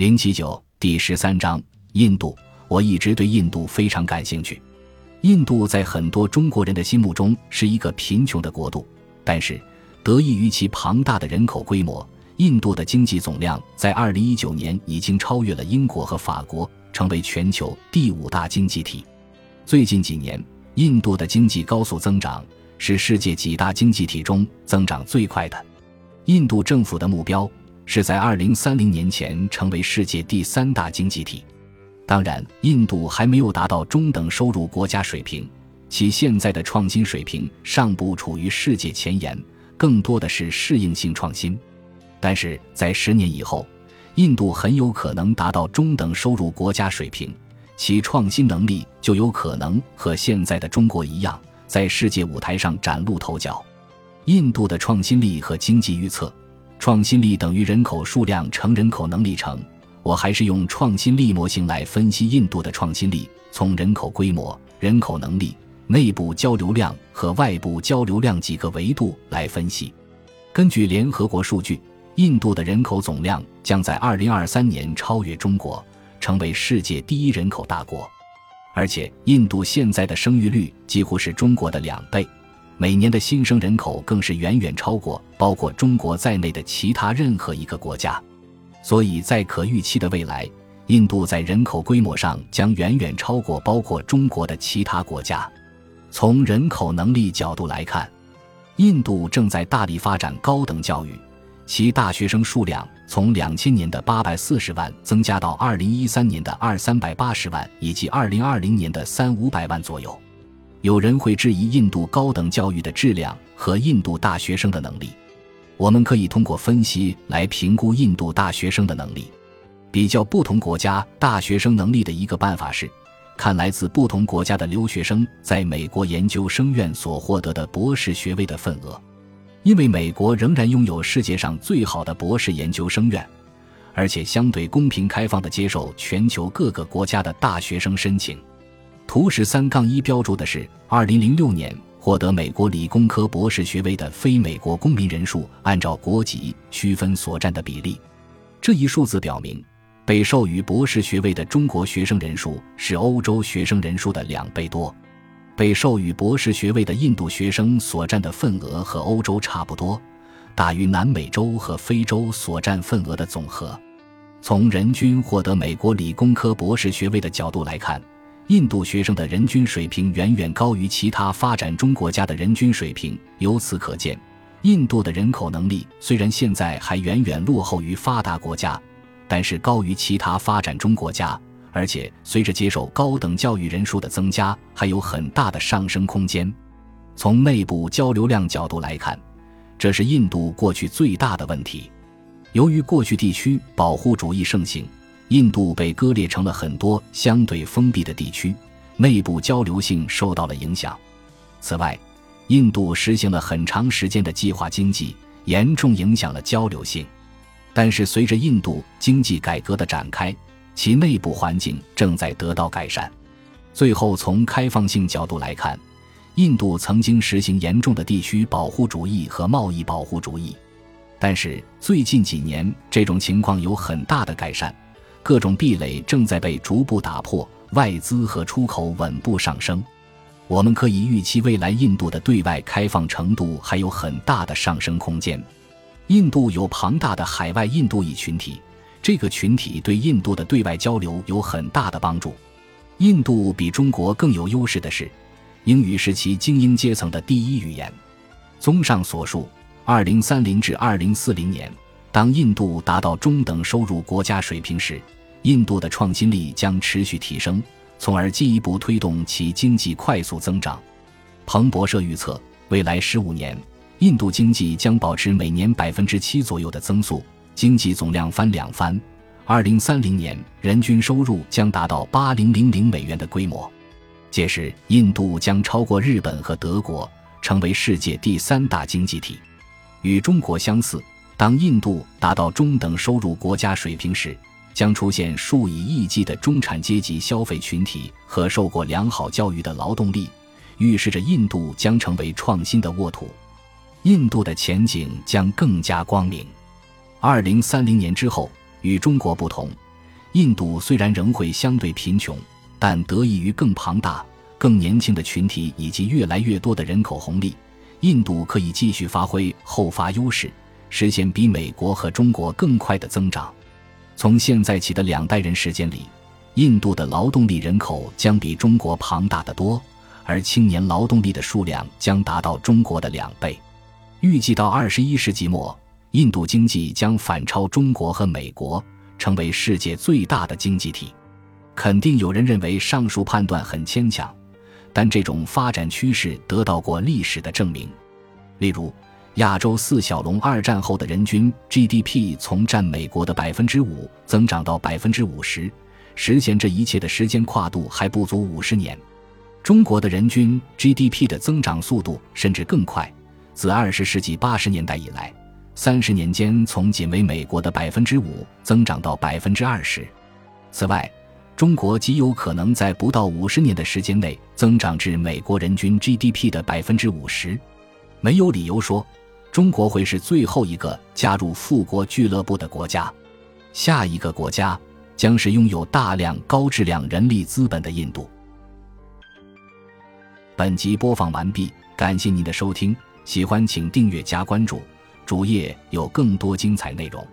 零七九第十三章印度。我一直对印度非常感兴趣。印度在很多中国人的心目中是一个贫穷的国度，但是得益于其庞大的人口规模，印度的经济总量在二零一九年已经超越了英国和法国，成为全球第五大经济体。最近几年，印度的经济高速增长，是世界几大经济体中增长最快的。印度政府的目标是在二零三零年前成为世界第三大经济体。当然，印度还没有达到中等收入国家水平，其现在的创新水平尚不处于世界前沿，更多的是适应性创新。但是在十年以后，印度很有可能达到中等收入国家水平，其创新能力就有可能和现在的中国一样，在世界舞台上崭露头角。印度的创新力和经济预测，创新力等于人口数量乘人口能力乘。我还是用创新力模型来分析印度的创新力，从人口规模、人口能力、内部交流量和外部交流量几个维度来分析。根据联合国数据，印度的人口总量将在2023年超越中国，成为世界第一人口大国。而且，印度现在的生育率几乎是中国的两倍，每年的新生人口更是远远超过包括中国在内的其他任何一个国家。所以在可预期的未来，印度在人口规模上将远远超过包括中国的其他国家。从人口能力角度来看，印度正在大力发展高等教育，其大学生数量从两千年的八百四十万增加到二零一三年的二三百八十万，以及二零二零年的三五百万左右。有人会质疑印度高等教育的质量和印度大学生的能力。我们可以通过分析来评估印度大学生的能力。比较不同国家大学生能力的一个办法是，看来自不同国家的留学生在美国研究生院所获得的博士学位的份额。因为美国仍然拥有世界上最好的博士研究生院，而且相对公平开放的接受全球各个国家的大学生申请。图十三杠一标注的是二零零六年。获得美国理工科博士学位的非美国公民人数，按照国籍区分所占的比例。这一数字表明，被授予博士学位的中国学生人数是欧洲学生人数的两倍多。被授予博士学位的印度学生所占的份额和欧洲差不多，大于南美洲和非洲所占份额的总和。从人均获得美国理工科博士学位的角度来看。印度学生的人均水平远远高于其他发展中国家的人均水平，由此可见，印度的人口能力虽然现在还远远落后于发达国家，但是高于其他发展中国家，而且随着接受高等教育人数的增加，还有很大的上升空间。从内部交流量角度来看，这是印度过去最大的问题。由于过去地区保护主义盛行。印度被割裂成了很多相对封闭的地区，内部交流性受到了影响。此外，印度实行了很长时间的计划经济，严重影响了交流性。但是，随着印度经济改革的展开，其内部环境正在得到改善。最后，从开放性角度来看，印度曾经实行严重的地区保护主义和贸易保护主义，但是最近几年这种情况有很大的改善。各种壁垒正在被逐步打破，外资和出口稳步上升。我们可以预期，未来印度的对外开放程度还有很大的上升空间。印度有庞大的海外印度裔群体，这个群体对印度的对外交流有很大的帮助。印度比中国更有优势的是，英语是其精英阶层的第一语言。综上所述，二零三零至二零四零年。当印度达到中等收入国家水平时，印度的创新力将持续提升，从而进一步推动其经济快速增长。彭博社预测，未来十五年，印度经济将保持每年百分之七左右的增速，经济总量翻两番。二零三零年，人均收入将达到八零零零美元的规模，届时印度将超过日本和德国，成为世界第三大经济体。与中国相似。当印度达到中等收入国家水平时，将出现数以亿计的中产阶级消费群体和受过良好教育的劳动力，预示着印度将成为创新的沃土。印度的前景将更加光明。二零三零年之后，与中国不同，印度虽然仍会相对贫穷，但得益于更庞大、更年轻的群体以及越来越多的人口红利，印度可以继续发挥后发优势，实现比美国和中国更快的增长。从现在起的两代人时间里，印度的劳动力人口将比中国庞大的多，而青年劳动力的数量将达到中国的两倍。预计到二十一世纪末，印度经济将反超中国和美国。成为世界最大的经济体，肯定有人认为上述判断很牵强，但这种发展趋势得到过历史的证明。例如，亚洲四小龙二战后的人均 GDP 从占美国的百分之五增长到百分之五十，实现这一切的时间跨度还不足五十年。中国的人均 GDP 的增长速度甚至更快，自二十世纪八十年代以来。三十年间，从仅为美国的百分之五增长到百分之二十。此外，中国极有可能在不到五十年的时间内增长至美国人均 GDP 的百分之五十。没有理由说，中国会是最后一个加入富国俱乐部的国家。下一个国家将是拥有大量高质量人力资本的印度。本集播放完毕，感谢您的收听，喜欢请订阅加关注。主页有更多精彩内容。